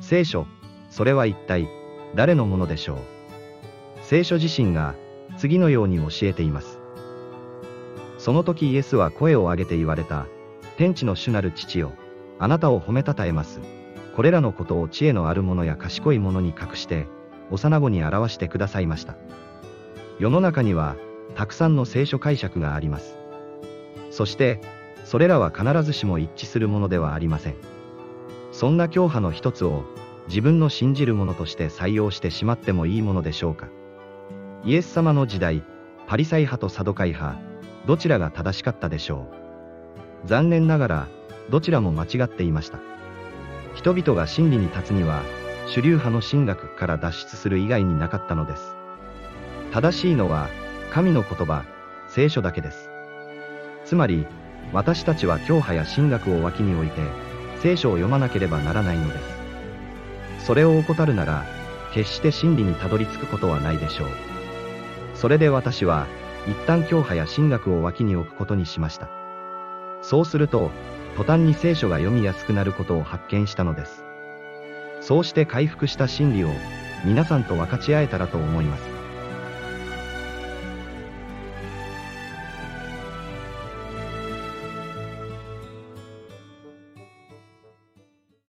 聖書、それは一体、誰のものでしょう？聖書自身が、次のように教えています。その時イエスは声を上げて言われた、天地の主なる父よ、あなたを褒めたたえます。これらのことを知恵のある者や賢い者に隠して、幼子に表してくださいました。世の中には、たくさんの聖書解釈があります。そして、それらは必ずしも一致するものではありません。そんな教派の一つを、自分の信じるものとして採用してしまってもいいものでしょうか。イエス様の時代、パリサイ派とサドカイ派、どちらが正しかったでしょう。残念ながら、どちらも間違っていました。人々が真理に立つには、主流派の神学から脱出する以外になかったのです。正しいのは、神の言葉、聖書だけです。つまり、私たちは教派や神学を脇に置いて、聖書を読まなければならないのです。それを怠るなら、決して真理にたどり着くことはないでしょう。それで私は、一旦教派や神学を脇に置くことにしました。そうすると、途端に聖書が読みやすくなることを発見したのです。そうして回復した真理を皆さんと分かち合えたらと思います。